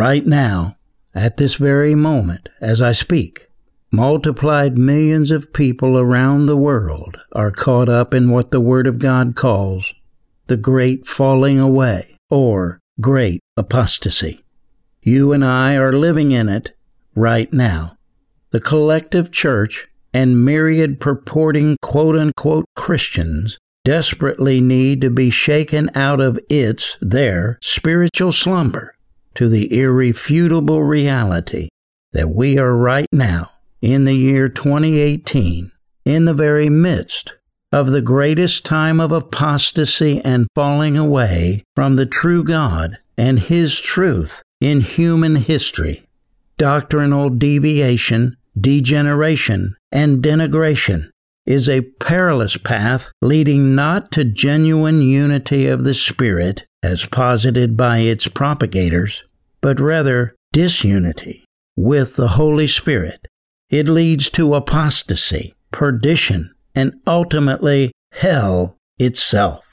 right now, at this very moment, as I speak, multiplied millions of people around the world are caught up in what the Word of God calls the great falling away or great apostasy. You and I are living in it right now. The collective church and myriad purporting quote unquote Christians desperately need to be shaken out of its, their, spiritual slumber to the irrefutable reality that we are right now, in the year 2018, in the very midst of the greatest time of apostasy and falling away from the true God and His truth in human history. Doctrinal deviation, degeneration, and denigration is a perilous path leading not to genuine unity of the Spirit, as posited by its propagators, but rather disunity with the Holy Spirit. It leads to apostasy, perdition, and ultimately hell itself.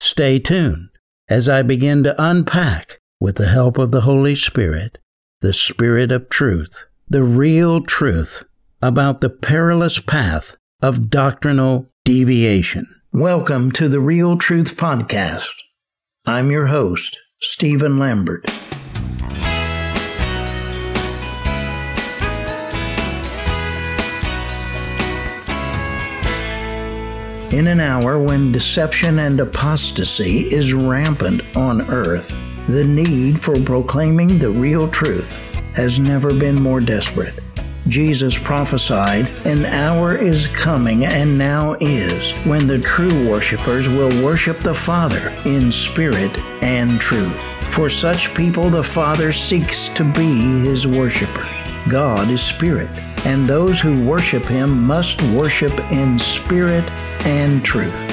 Stay tuned as I begin to unpack, with the help of the Holy Spirit, the Spirit of truth, the real truth about the perilous path of doctrinal deviation. Welcome to the Real Truth Podcast. I'm your host, Stephen Lambert. In an hour when deception and apostasy is rampant on earth, the need for proclaiming the real truth has never been more desperate. Jesus prophesied, An hour is coming and now is when the true worshippers will worship the Father in spirit and truth. For such people, the Father seeks to be his worshippers. God is spirit, and those who worship him must worship in spirit and truth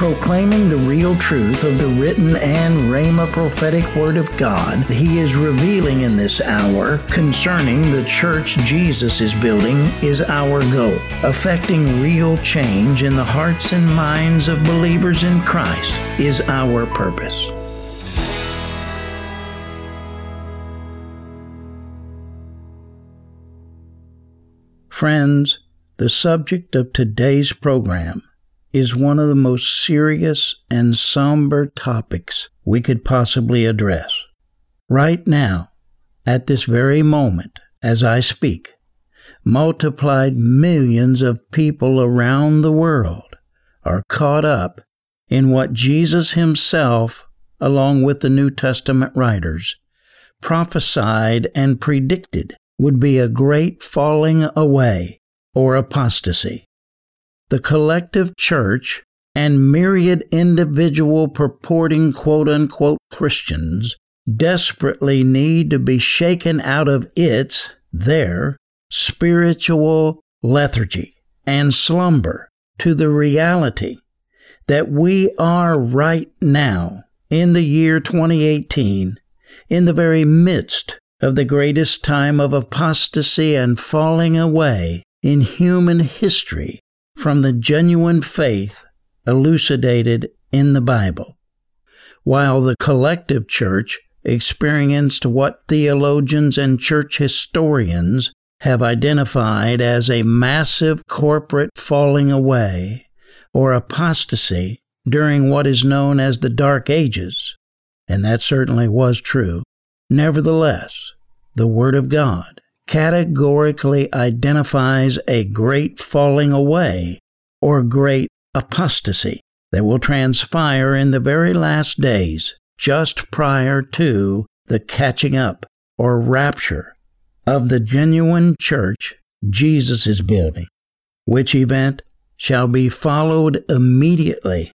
proclaiming the real truth of the written and Rhema prophetic Word of God, He is revealing in this hour concerning the church Jesus is building is our goal. Affecting real change in the hearts and minds of believers in Christ is our purpose. Friends, the subject of today's program is one of the most serious and somber topics we could possibly address. Right now, at this very moment, as I speak, multiplied millions of people around the world are caught up in what Jesus himself, along with the New Testament writers, prophesied and predicted would be a great falling away or apostasy the collective church and myriad individual purporting quote unquote Christians desperately need to be shaken out of its, their, spiritual lethargy and slumber to the reality that we are right now in the year 2018 in the very midst of the greatest time of apostasy and falling away in human history from the genuine faith elucidated in the Bible, while the collective church experienced what theologians and church historians have identified as a massive corporate falling away or apostasy during what is known as the Dark Ages, and that certainly was true. Nevertheless, the Word of God categorically identifies a great falling away or great apostasy that will transpire in the very last days, just prior to the catching up or rapture of the genuine church Jesus is building, which event shall be followed immediately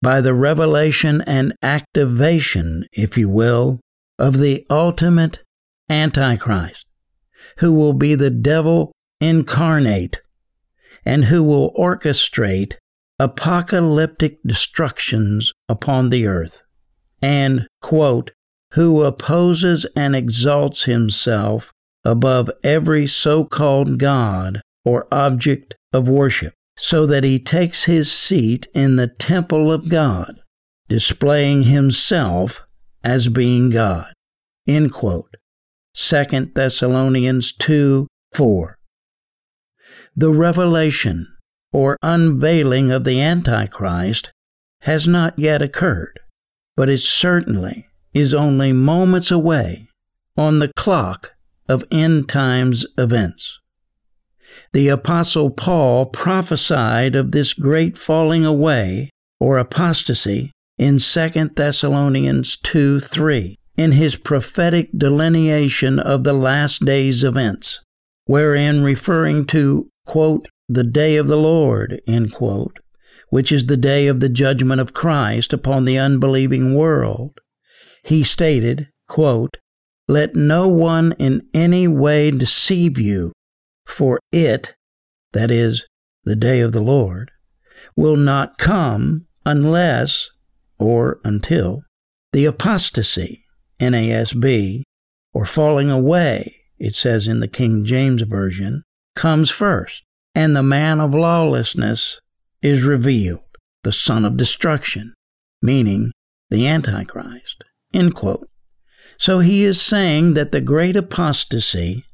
by the revelation and activation, if you will, of the ultimate Antichrist, who will be the devil incarnate and who will orchestrate apocalyptic destructions upon the earth, and, quote, who opposes and exalts himself above every so called God or object of worship, so that he takes his seat in the temple of God, displaying himself as being God. End quote. 2 Thessalonians 2 4. The revelation or unveiling of the Antichrist has not yet occurred, but it certainly is only moments away on the clock of end times events. The Apostle Paul prophesied of this great falling away or apostasy in 2 Thessalonians 2 3 in his prophetic delineation of the last days events, wherein referring to, quote, the day of the Lord, end quote, which is the day of the judgment of Christ upon the unbelieving world, he stated, quote, Let no one in any way deceive you, for it, that is, the day of the Lord, will not come unless, or until, the apostasy, NASB, or falling away, it says in the King James Version, comes first, and the man of lawlessness is revealed, the son of destruction, meaning the Antichrist. End quote. So he is saying that the great apostasy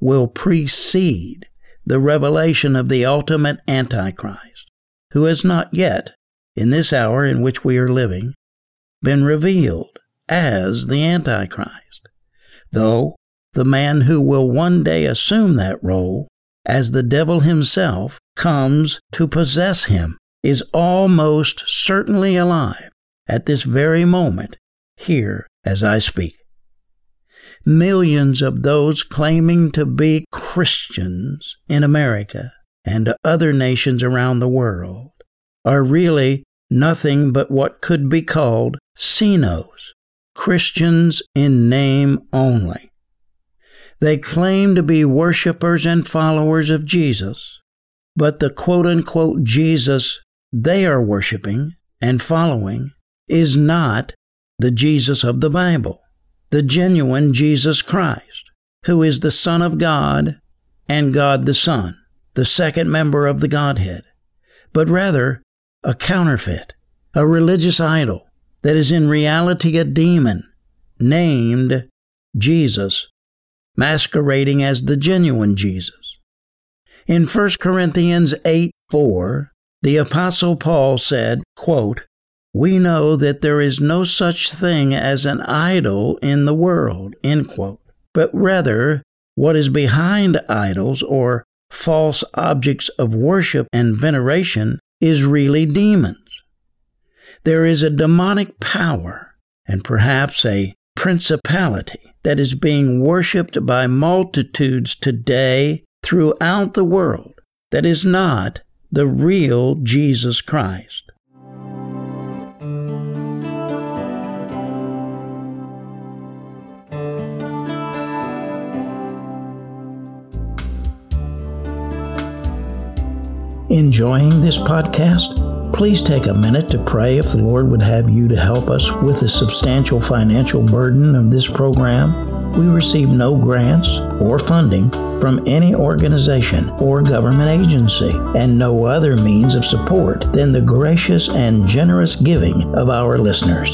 will precede the revelation of the ultimate Antichrist, who has not yet, in this hour in which we are living, been revealed as the Antichrist, though the man who will one day assume that role as the devil himself comes to possess him is almost certainly alive at this very moment here as I speak. Millions of those claiming to be Christians in America and other nations around the world are really nothing but what could be called CINOs, Christians in name only. They claim to be worshippers and followers of Jesus, but the quote unquote Jesus they are worshiping and following is not the Jesus of the Bible, the genuine Jesus Christ, who is the Son of God and God the Son, the second member of the Godhead, but rather a counterfeit, a religious idol that is in reality a demon named Jesus, masquerading as the genuine Jesus. In 1 Corinthians 8 4, the Apostle Paul said, quote, We know that there is no such thing as an idol in the world, end quote, but rather what is behind idols or false objects of worship and veneration is really demons. There is a demonic power and perhaps a principality that is being worshiped by multitudes today throughout the world that is not the real Jesus Christ. Enjoying this podcast? Please take a minute to pray if the Lord would have you to help us with the substantial financial burden of this program. We receive no grants or funding from any organization or government agency and no other means of support than the gracious and generous giving of our listeners.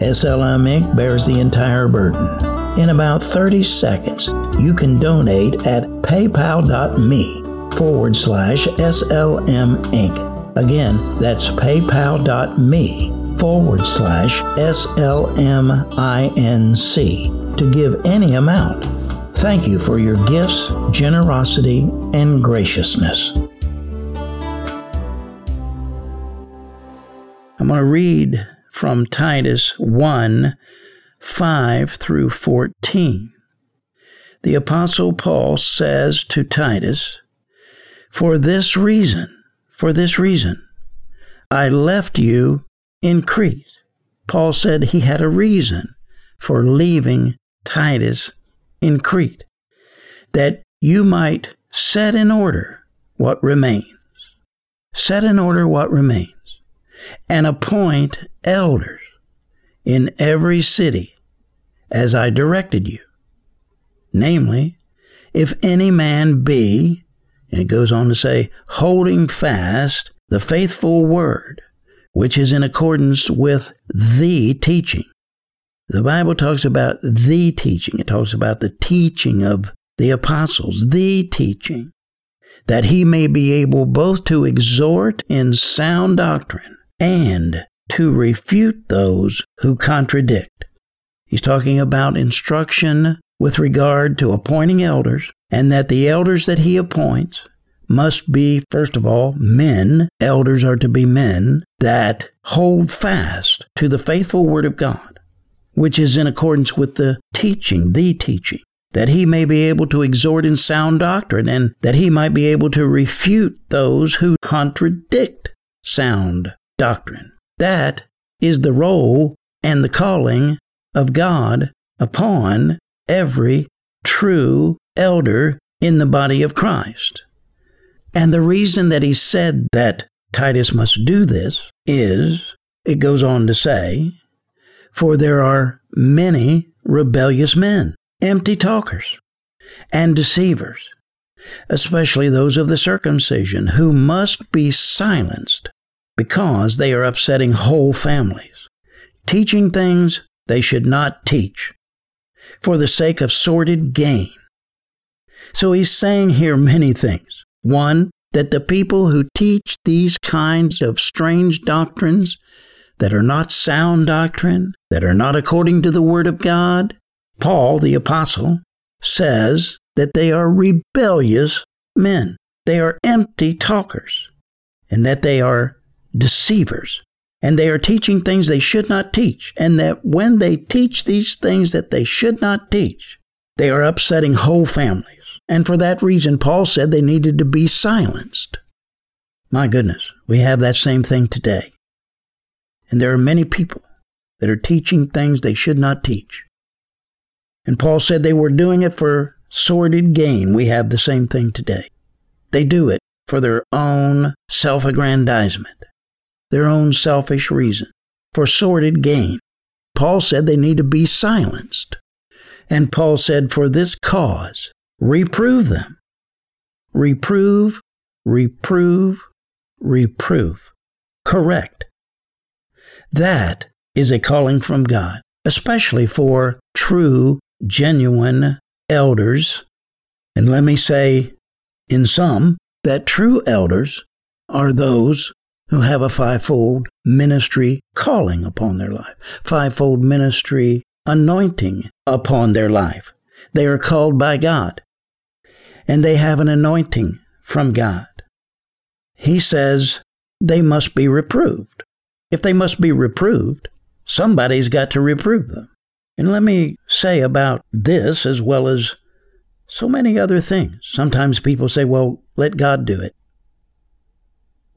SLM Inc. bears the entire burden. In about 30 seconds, you can donate at paypal.me forward slash SLM Inc. Again, that's paypal.me forward slash SLMINC to give any amount. Thank you for your gifts, generosity, and graciousness. I'm going to read from Titus 1 5 through 14. The Apostle Paul says to Titus, For this reason, for this reason. I left you in Crete. Paul said he had a reason for leaving Titus in Crete, that you might set in order what remains. Set in order what remains, and appoint elders in every city as I directed you. Namely, if any man be and it goes on to say, holding fast the faithful word, which is in accordance with the teaching. The Bible talks about the teaching. It talks about the teaching of the apostles, the teaching, that he may be able both to exhort in sound doctrine and to refute those who contradict. He's talking about instruction with regard to appointing elders, and that the elders that he appoints must be, first of all, men. Elders are to be men that hold fast to the faithful word of God, which is in accordance with the teaching, the teaching, that he may be able to exhort in sound doctrine and that he might be able to refute those who contradict sound doctrine. That is the role and the calling of God upon every true elder in the body of Christ. And the reason that he said that Titus must do this is, it goes on to say, for there are many rebellious men, empty talkers, and deceivers, especially those of the circumcision, who must be silenced because they are upsetting whole families, teaching things they should not teach for the sake of sordid gain. So he's saying here many things. One, that the people who teach these kinds of strange doctrines that are not sound doctrine, that are not according to the Word of God, Paul, the Apostle, says that they are rebellious men. They are empty talkers, and that they are deceivers. And they are teaching things they should not teach. And that when they teach these things that they should not teach, they are upsetting whole families. And for that reason, Paul said they needed to be silenced. My goodness, we have that same thing today. And there are many people that are teaching things they should not teach. And Paul said they were doing it for sordid gain. We have the same thing today. They do it for their own self aggrandizement, their own selfish reason, for sordid gain. Paul said they need to be silenced. And Paul said, For this cause, Reprove them. Reprove, reprove, reprove. Correct. That is a calling from God, especially for true, genuine elders. And let me say, in some, that true elders are those who have a fivefold ministry calling upon their life, fivefold ministry anointing upon their life. They are called by God and they have an anointing from God. He says they must be reproved. If they must be reproved, somebody's got to reprove them. And let me say about this as well as so many other things. Sometimes people say, well, let God do it.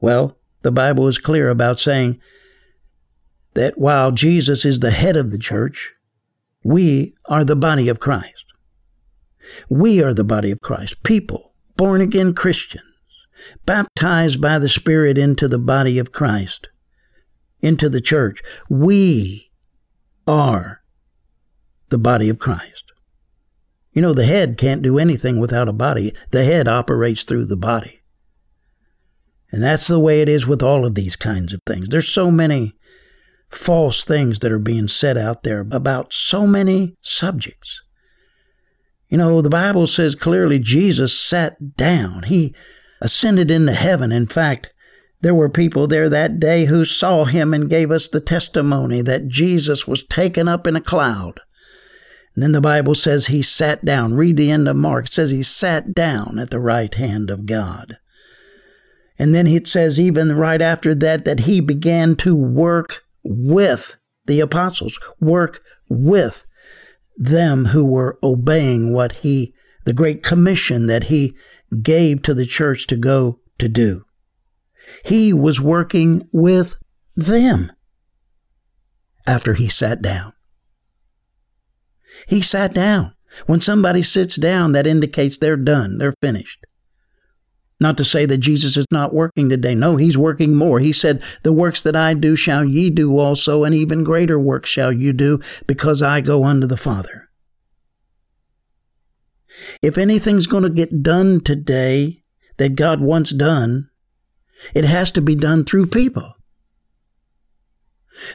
Well, the Bible is clear about saying that while Jesus is the head of the church, we are the body of Christ. We are the body of Christ, people, born again Christians, baptized by the Spirit into the body of Christ, into the church. We are the body of Christ. You know, the head can't do anything without a body, the head operates through the body. And that's the way it is with all of these kinds of things. There's so many false things that are being said out there about so many subjects. You know, the Bible says clearly Jesus sat down. He ascended into heaven. In fact, there were people there that day who saw him and gave us the testimony that Jesus was taken up in a cloud. And then the Bible says he sat down. Read the end of Mark. It says he sat down at the right hand of God. And then it says, even right after that, that he began to work with the apostles, work with them who were obeying what he, the great commission that he gave to the church to go to do. He was working with them after he sat down. He sat down. When somebody sits down, that indicates they're done, they're finished. Not to say that Jesus is not working today. No, he's working more. He said, The works that I do shall ye do also, and even greater works shall you do, because I go unto the Father. If anything's going to get done today that God wants done, it has to be done through people.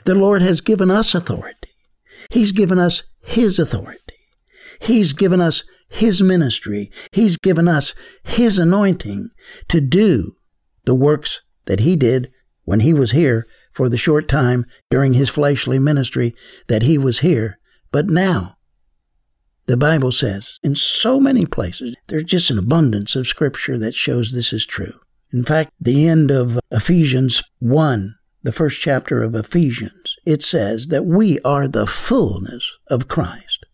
The Lord has given us authority. He's given us His authority. He's given us His ministry. He's given us His anointing to do the works that He did when He was here for the short time during His fleshly ministry that He was here. But now, the Bible says in so many places, there's just an abundance of scripture that shows this is true. In fact, the end of Ephesians 1, the first chapter of Ephesians, it says that we are the fullness of Christ.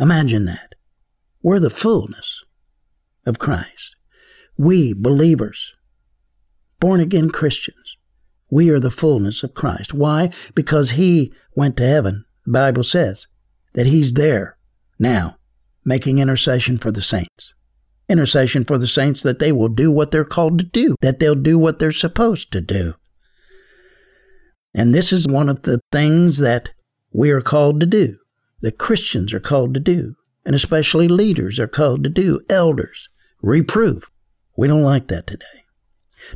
Imagine that. We're the fullness of Christ. We, believers, born again Christians, we are the fullness of Christ. Why? Because He went to heaven. The Bible says that He's there now, making intercession for the saints. Intercession for the saints that they will do what they're called to do, that they'll do what they're supposed to do. And this is one of the things that we are called to do, that Christians are called to do, and especially leaders are called to do, elders, reprove. We don't like that today.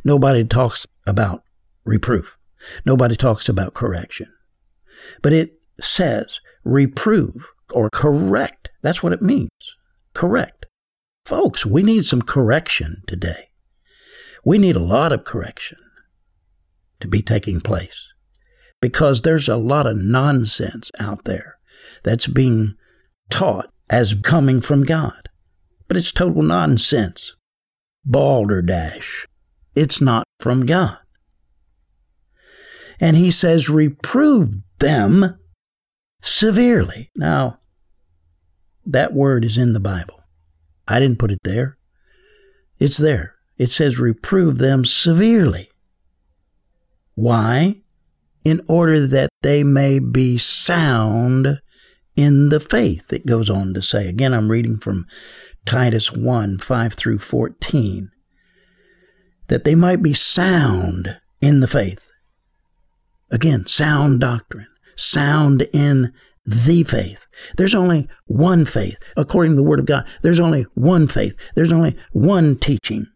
Nobody talks about reproof. Nobody talks about correction. But it says reprove or correct. That's what it means. Correct. Folks, we need some correction today. We need a lot of correction to be taking place because there's a lot of nonsense out there that's being taught as coming from God. But it's total nonsense. Balderdash. It's not from God. And he says, reprove them severely. Now, that word is in the Bible. I didn't put it there. It's there. It says, reprove them severely. Why? In order that they may be sound in the faith, it goes on to say. Again, I'm reading from Titus 1 5 through 14. That they might be sound in the faith. Again, sound doctrine, sound in the faith. There's only one faith. According to the Word of God, there's only one faith. There's only one teaching,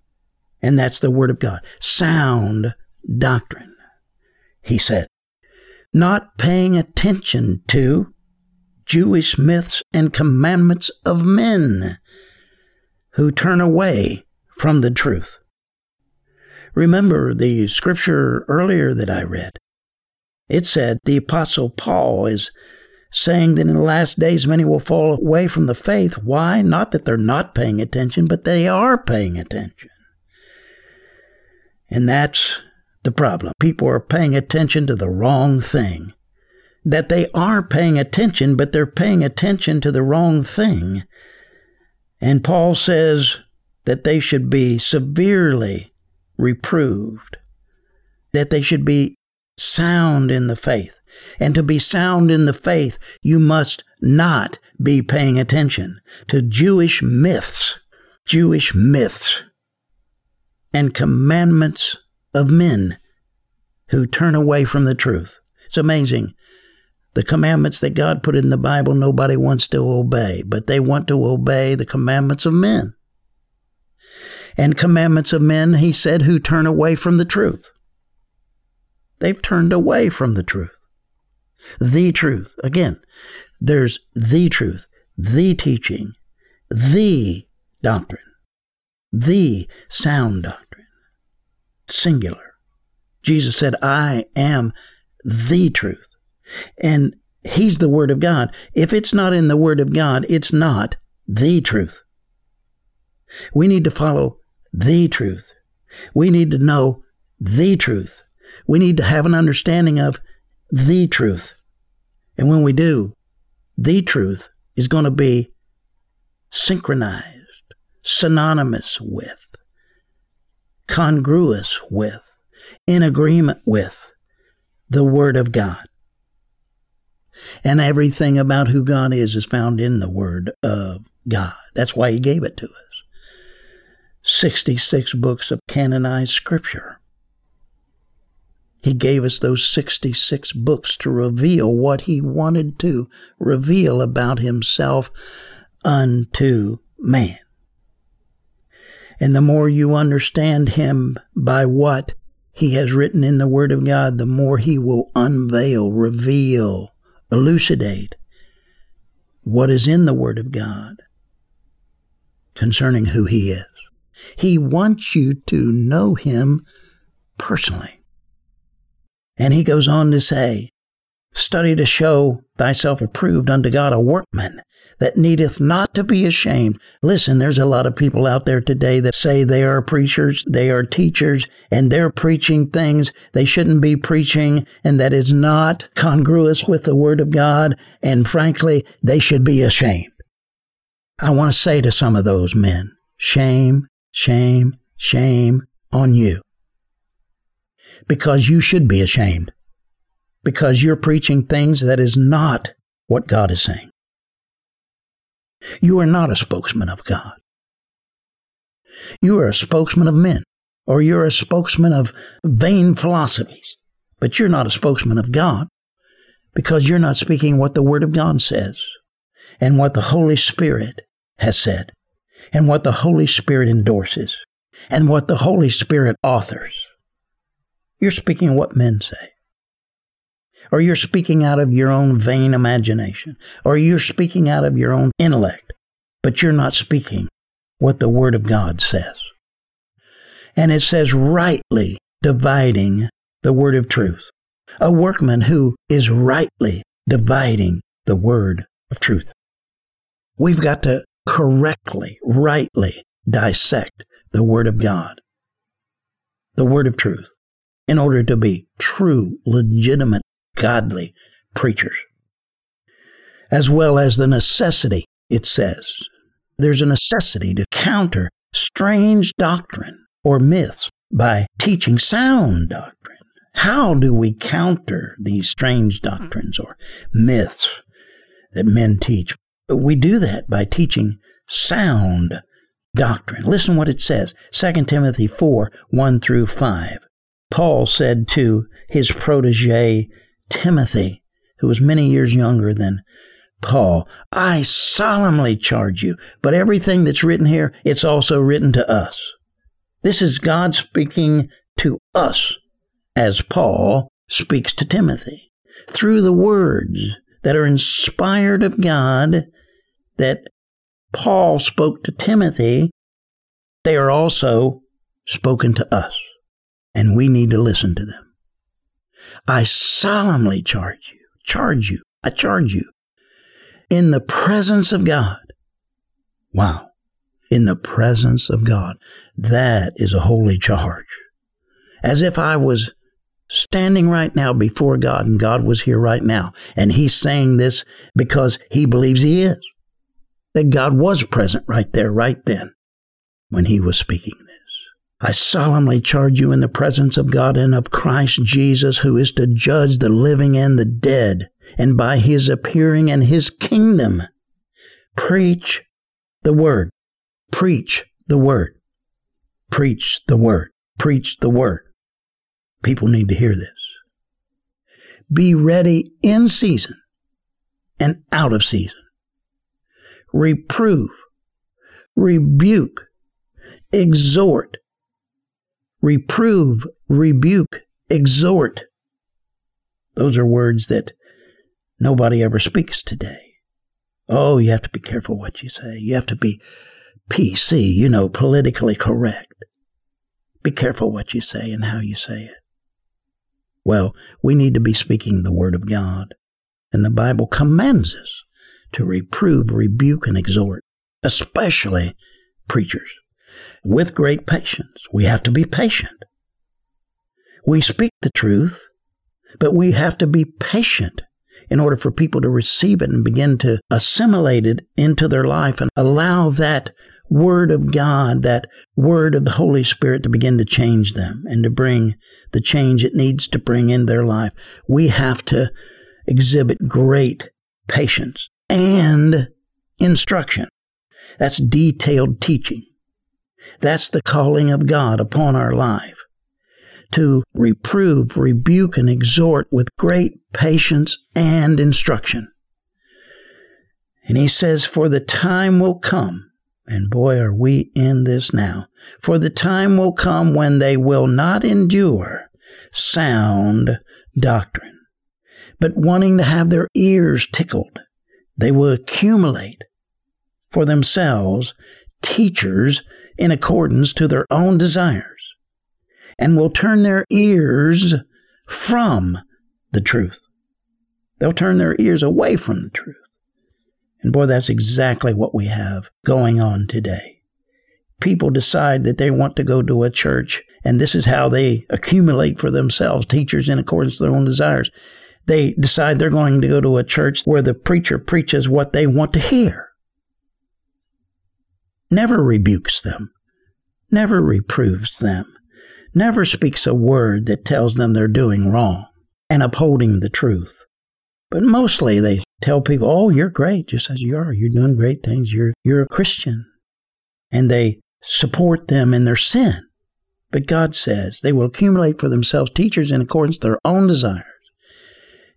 and that's the Word of God. Sound doctrine, he said. Not paying attention to Jewish myths and commandments of men who turn away from the truth. Remember the scripture earlier that I read. It said the Apostle Paul is saying that in the last days many will fall away from the faith. Why? Not that they're not paying attention, but they are paying attention. And that's the problem. People are paying attention to the wrong thing. That they are paying attention, but they're paying attention to the wrong thing. And Paul says that they should be severely reproved, that they should be sound in the faith. And to be sound in the faith, you must not be paying attention to Jewish myths, Jewish myths, and commandments of men who turn away from the truth. It's amazing. The commandments that God put in the Bible, nobody wants to obey, but they want to obey the commandments of men. And commandments of men, he said, who turn away from the truth. They've turned away from the truth. The truth. Again, there's the truth, the teaching, the doctrine, the sound doctrine. Singular. Jesus said, I am the truth. And He's the Word of God. If it's not in the Word of God, it's not the truth. We need to follow the truth. We need to know the truth. We need to have an understanding of the truth. And when we do, the truth is going to be synchronized, synonymous with, congruous with, in agreement with the Word of God. And everything about who God is is found in the Word of God. That's why He gave it to us. 66 books of canonized Scripture. He gave us those 66 books to reveal what He wanted to reveal about Himself unto man. And the more you understand Him by what He has written in the Word of God, the more He will unveil, reveal elucidate what is in the Word of God concerning who He is. He wants you to know Him personally. And He goes on to say, Study to show thyself approved unto God, a workman that needeth not to be ashamed. Listen, there's a lot of people out there today that say they are preachers, they are teachers, and they're preaching things they shouldn't be preaching, and that is not congruous with the Word of God, and frankly, they should be ashamed. I want to say to some of those men, shame, shame, shame on you. Because you should be ashamed because you're preaching things that is not what God is saying. You are not a spokesman of God. You are a spokesman of men, or you're a spokesman of vain philosophies, but you're not a spokesman of God because you're not speaking what the Word of God says and what the Holy Spirit has said and what the Holy Spirit endorses and what the Holy Spirit authors. You're speaking what men say or you're speaking out of your own vain imagination, or you're speaking out of your own intellect, but you're not speaking what the Word of God says. And it says, rightly dividing the word of truth. A workman who is rightly dividing the word of truth. We've got to correctly, rightly dissect the word of God, the word of truth, in order to be true, legitimate godly preachers, as well as the necessity, it says. There's a necessity to counter strange doctrine or myths by teaching sound doctrine. How do we counter these strange mm-hmm. doctrines or myths that men teach? We do that by teaching sound doctrine. Listen what it says 2 Timothy 4 1 through 5. Paul said to his protege Timothy, who was many years younger than Paul, I solemnly charge you, but everything that's written here, it's also written to us. This is God speaking to us as Paul speaks to Timothy through the words that are inspired of God that Paul spoke to Timothy, they are also spoken to us, and we need to listen to them. I solemnly charge you, charge you, I charge you, in the presence of God. Wow. In the presence of God. That is a holy charge. As if I was standing right now before God and God was here right now. And he's saying this because he believes he is. That God was present right there, right then, when he was speaking. I solemnly charge you in the presence of God and of Christ Jesus, who is to judge the living and the dead, and by his appearing and his kingdom, preach the word. Preach the word. Preach the word. Preach the word. People need to hear this. Be ready in season and out of season. Reprove, rebuke, exhort, reprove, rebuke, exhort. Those are words that nobody ever speaks today. Oh, you have to be careful what you say. You have to be PC, you know, politically correct. Be careful what you say and how you say it. Well, we need to be speaking the Word of God. And the Bible commands us to reprove, rebuke, and exhort, especially preachers with great patience. We have to be patient. We speak the truth, but we have to be patient in order for people to receive it and begin to assimilate it into their life and allow that Word of God, that Word of the Holy Spirit to begin to change them and to bring the change it needs to bring in their life. We have to exhibit great patience and instruction. That's detailed teaching. That's the calling of God upon our life to reprove, rebuke, and exhort with great patience and instruction. And he says, For the time will come, and boy, are we in this now, for the time will come when they will not endure sound doctrine, but wanting to have their ears tickled. They will accumulate for themselves teachers in accordance to their own desires and will turn their ears from the truth. They'll turn their ears away from the truth. And boy, that's exactly what we have going on today. People decide that they want to go to a church, and this is how they accumulate for themselves teachers in accordance to their own desires. They decide they're going to go to a church where the preacher preaches what they want to hear, never rebukes them, never reproves them, never speaks a word that tells them they're doing wrong and upholding the truth. But mostly they tell people, "Oh, you're great, just as you are. You're doing great things. You're you're a Christian." And they support them in their sin. But God says they will accumulate for themselves teachers in accordance to their own desires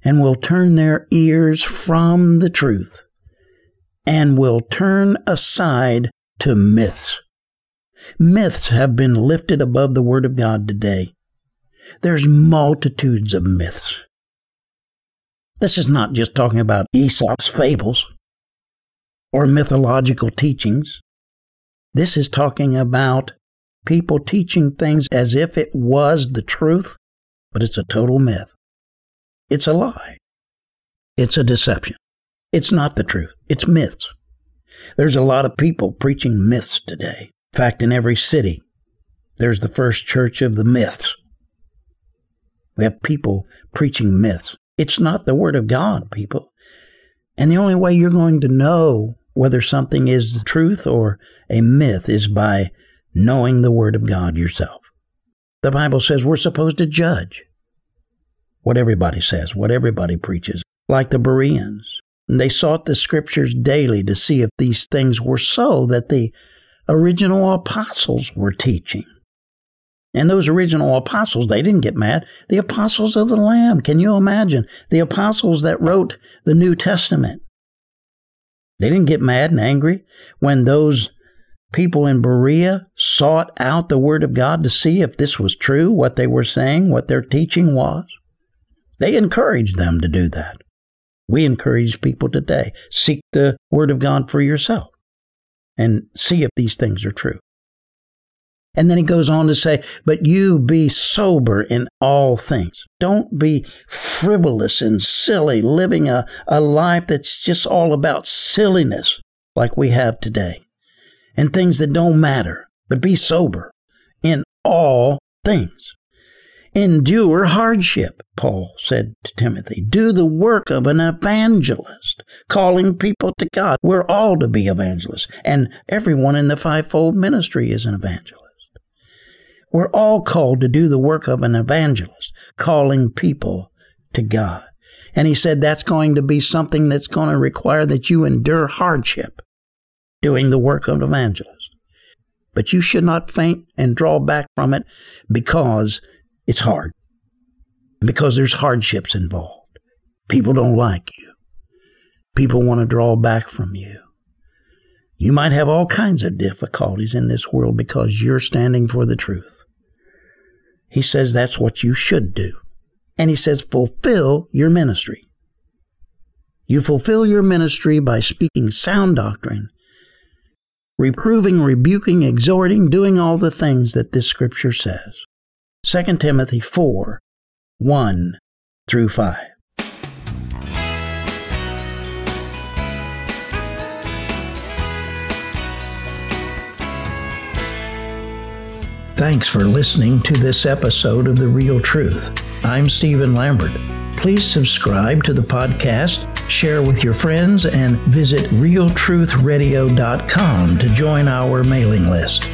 and will turn their ears from the truth and will turn aside to myths. Myths have been lifted above the Word of God today. There's multitudes of myths. This is not just talking about Aesop's fables or mythological teachings. This is talking about people teaching things as if it was the truth, but it's a total myth. It's a lie. It's a deception. It's not the truth. It's myths. There's a lot of people preaching myths today. In fact, in every city, there's the first church of the myths. We have people preaching myths. It's not the Word of God, people. And the only way you're going to know whether something is truth or a myth is by knowing the Word of God yourself. The Bible says we're supposed to judge what everybody says, what everybody preaches, like the Bereans. And they sought the Scriptures daily to see if these things were so that the original apostles were teaching. And those original apostles, they didn't get mad. The apostles of the Lamb, can you imagine? The apostles that wrote the New Testament. They didn't get mad and angry when those people in Berea sought out the Word of God to see if this was true, what they were saying, what their teaching was. They encouraged them to do that. We encourage people today seek the Word of God for yourself and see if these things are true. And then he goes on to say, But you be sober in all things. Don't be frivolous and silly, living a, a life that's just all about silliness like we have today and things that don't matter. But be sober in all things. Endure hardship, Paul said to Timothy. Do the work of an evangelist, calling people to God. We're all to be evangelists, and everyone in the fivefold ministry is an evangelist. We're all called to do the work of an evangelist, calling people to God. And he said that's going to be something that's going to require that you endure hardship doing the work of an evangelist. But you should not faint and draw back from it because it's hard, because there's hardships involved. People don't like you, people want to draw back from you. You might have all kinds of difficulties in this world because you're standing for the truth. He says that's what you should do. And he says, fulfill your ministry. You fulfill your ministry by speaking sound doctrine, reproving, rebuking, exhorting, doing all the things that this scripture says. 2 Timothy 4 1 through 5. Thanks for listening to this episode of The Real Truth. I'm Stephen Lambert. Please subscribe to the podcast, share with your friends, and visit realtruthradio.com to join our mailing list.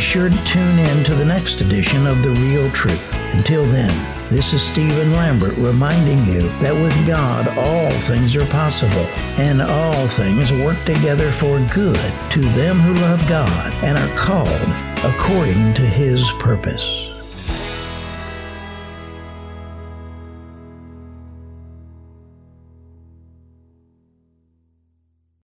Be sure to tune in to the next edition of The Real Truth. Until then, this is Stephen Lambert reminding you that with God all things are possible, and all things work together for good to them who love God and are called according to his purpose.